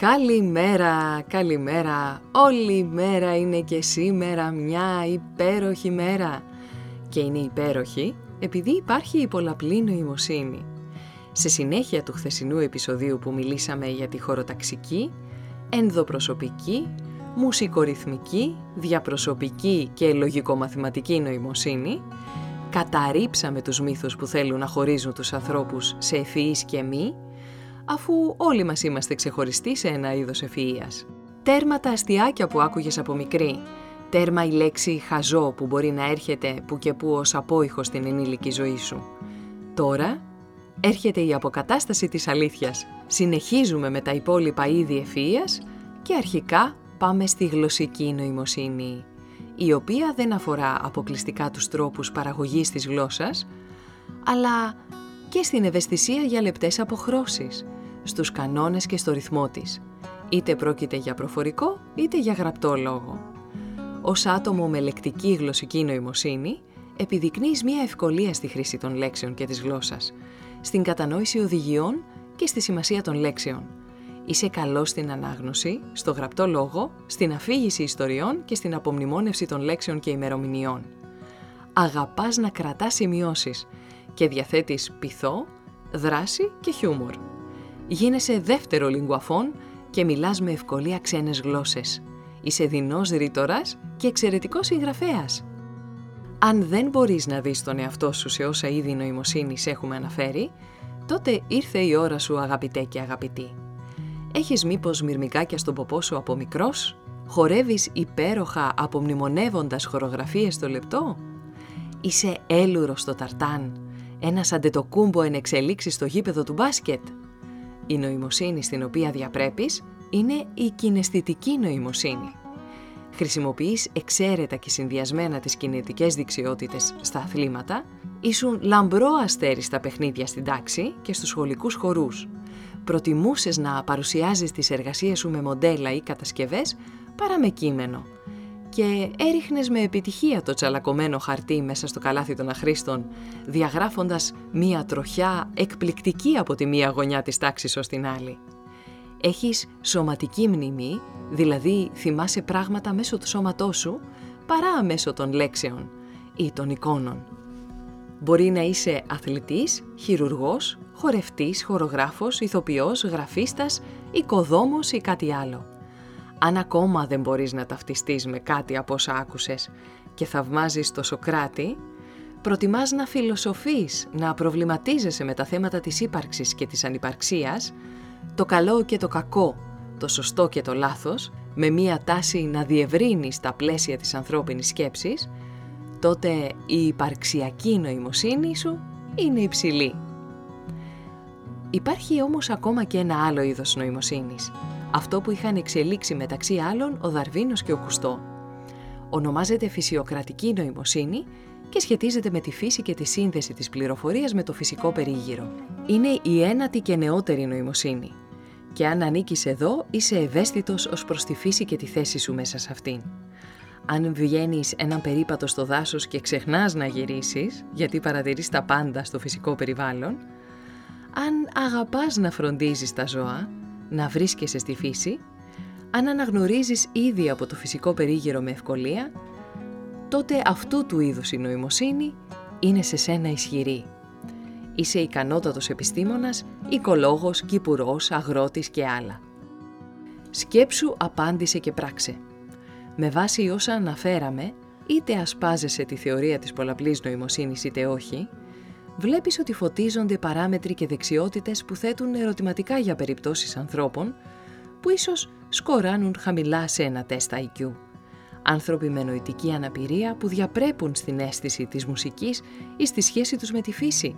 Καλημέρα, καλημέρα. Όλη η μέρα είναι και σήμερα μια υπέροχη μέρα. Και είναι υπέροχη επειδή υπάρχει η πολλαπλή νοημοσύνη. Σε συνέχεια του χθεσινού επεισοδίου που μιλήσαμε για τη χωροταξική, ενδοπροσωπική, μουσικορυθμική, διαπροσωπική και λογικομαθηματική νοημοσύνη, καταρρίψαμε τους μύθους που θέλουν να χωρίζουν τους ανθρώπους σε ευφυείς και μη, αφού όλοι μας είμαστε ξεχωριστοί σε ένα είδος ευφυΐας. Τέρμα τα αστιάκια που άκουγες από μικρή, τέρμα η λέξη «χαζό» που μπορεί να έρχεται που και που ως απόϊχος στην ενήλικη ζωή σου. Τώρα έρχεται η αποκατάσταση της αλήθειας. Συνεχίζουμε με τα υπόλοιπα είδη ευφυΐας και αρχικά πάμε στη γλωσσική νοημοσύνη, η οποία δεν αφορά αποκλειστικά τους τρόπους παραγωγής της γλώσσας, αλλά και στην ευαισθησία για λεπτές αποχρώσεις, στους κανόνες και στο ρυθμό της, είτε πρόκειται για προφορικό είτε για γραπτό λόγο. Ως άτομο με λεκτική γλωσσική νοημοσύνη, επιδεικνύεις μία ευκολία στη χρήση των λέξεων και της γλώσσας, στην κατανόηση οδηγιών και στη σημασία των λέξεων. Είσαι καλός στην ανάγνωση, στο γραπτό λόγο, στην αφήγηση ιστοριών και στην απομνημόνευση των λέξεων και ημερομηνιών. Αγαπάς να κρατάς σημειώσεις και διαθέτεις πειθό, δράση και χιούμορ. Γίνεσαι δεύτερο λιγκουαφόν και μιλάς με ευκολία ξένες γλώσσες. Είσαι δεινός ρήτορας και εξαιρετικός συγγραφέας. Αν δεν μπορείς να δεις τον εαυτό σου σε όσα είδη νοημοσύνης έχουμε αναφέρει, τότε ήρθε η ώρα σου αγαπητέ και αγαπητή. Έχεις μήπως μυρμικάκια στον ποπό σου από μικρός; Χορεύεις υπέροχα απομνημονεύοντας χορογραφίες στο λεπτό; Είσαι έλουρος στο ταρτάν, ένας αντετοκούμπο εν εξελίξεις στο γήπεδο του μπάσκετ; Η νοημοσύνη στην οποία διαπρέπεις είναι η κιναισθητική νοημοσύνη. Χρησιμοποιείς εξαίρετα και συνδυασμένα τις κινητικές δεξιότητες στα αθλήματα, ήσουν λαμπρό αστέρι στα παιχνίδια στην τάξη και στους σχολικούς χορούς. Προτιμούσες να παρουσιάζεις τις εργασίες σου με μοντέλα ή κατασκευές παρά με κείμενο και έριχνες με επιτυχία το τσαλακωμένο χαρτί μέσα στο καλάθι των αχρήστων, διαγράφοντας μία τροχιά εκπληκτική από τη μία γωνιά της τάξης ως την άλλη. Έχεις σωματική μνημή, δηλαδή θυμάσαι πράγματα μέσω του σώματός σου, παρά μέσω των λέξεων ή των εικόνων. Μπορεί να είσαι αθλητής, χειρουργός, χορευτής, χορογράφος, ηθοποιός, γραφίστας, οικοδόμος ή κάτι άλλο. Αν ακόμα δεν μπορείς να ταυτιστείς με κάτι από όσα άκουσες και θαυμάζεις το Σοκράτη, προτιμάς να φιλοσοφείς, να προβληματίζεσαι με τα θέματα της ύπαρξης και της ανυπαρξίας, το καλό και το κακό, το σωστό και το λάθος, με μία τάση να διευρύνεις τα πλαίσια της ανθρώπινης σκέψης, τότε η υπαρξιακή νοημοσύνη σου είναι υψηλή. Υπάρχει όμως ακόμα και ένα άλλο είδος νοημοσύνης, αυτό που είχαν εξελίξει μεταξύ άλλων ο Δαρβίνος και ο Κουστό. Ονομάζεται φυσιοκρατική νοημοσύνη και σχετίζεται με τη φύση και τη σύνδεση της πληροφορίας με το φυσικό περίγυρο. Είναι η ένατη και νεότερη νοημοσύνη. Και αν ανήκεις εδώ, είσαι ευαίσθητος ως προς τη φύση και τη θέση σου μέσα σε αυτήν. Αν βγαίνεις έναν περίπατο στο δάσος και ξεχνάς να γυρίσεις, γιατί παρατηρείς τα πάντα στο φυσικό περιβάλλον, αν αγαπάς να φροντίζεις τα ζώα, να βρίσκεσαι στη φύση, αν αναγνωρίζεις ήδη από το φυσικό περίγυρο με ευκολία, τότε αυτού του είδους η νοημοσύνη είναι σε σένα ισχυρή. Είσαι ικανότατος επιστήμονας, οικολόγος, κυπουρός, αγρότης και άλλα. Σκέψου, απάντησε και πράξε. Με βάση όσα αναφέραμε, είτε ασπάζεσαι τη θεωρία της πολλαπλής νοημοσύνης είτε όχι, βλέπεις ότι φωτίζονται παράμετροι και δεξιότητες που θέτουν ερωτηματικά για περιπτώσεις ανθρώπων που ίσως σκοράνουν χαμηλά σε ένα τεστ IQ. Άνθρωποι με νοητική αναπηρία που διαπρέπουν στην αίσθηση της μουσικής ή στη σχέση τους με τη φύση.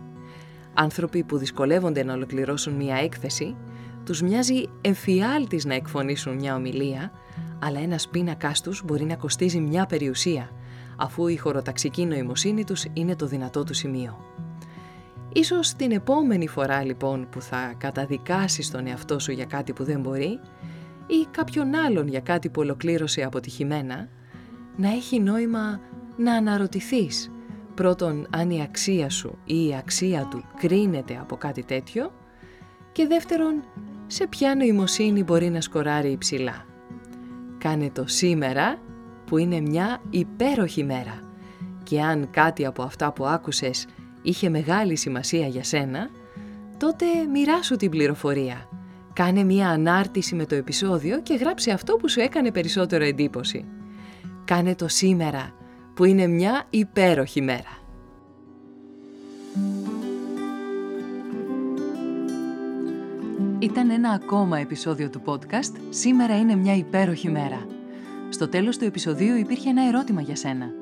Άνθρωποι που δυσκολεύονται να ολοκληρώσουν μια έκθεση, τους μοιάζει εμφιάλτης να εκφωνήσουν μια ομιλία, αλλά ένας πίνακάς τους μπορεί να κοστίζει μια περιουσία, αφού η χωροταξική νοημοσύνη τους είναι το δυνατό του σημείο. Ίσως την επόμενη φορά λοιπόν που θα καταδικάσεις τον εαυτό σου για κάτι που δεν μπορεί ή κάποιον άλλον για κάτι που ολοκλήρωσε αποτυχημένα, να έχει νόημα να αναρωτηθείς πρώτον αν η αξία σου ή η αξία του κρίνεται από κάτι τέτοιο και δεύτερον σε ποια νοημοσύνη μπορεί να σκοράρει υψηλά. Κάνε το σήμερα που είναι μια υπέροχη μέρα και αν κάτι από αυτά που άκουσες είχε μεγάλη σημασία για σένα, τότε μοιράσου την πληροφορία. Κάνε μία ανάρτηση με το επεισόδιο και γράψε αυτό που σου έκανε περισσότερο εντύπωση. Κάνε το σήμερα, που είναι μια υπέροχη μέρα. Ήταν ένα ακόμα επεισόδιο του podcast «Σήμερα είναι μια υπέροχη μέρα». Στο τέλος του επεισοδίου υπήρχε ένα ερώτημα για σένα.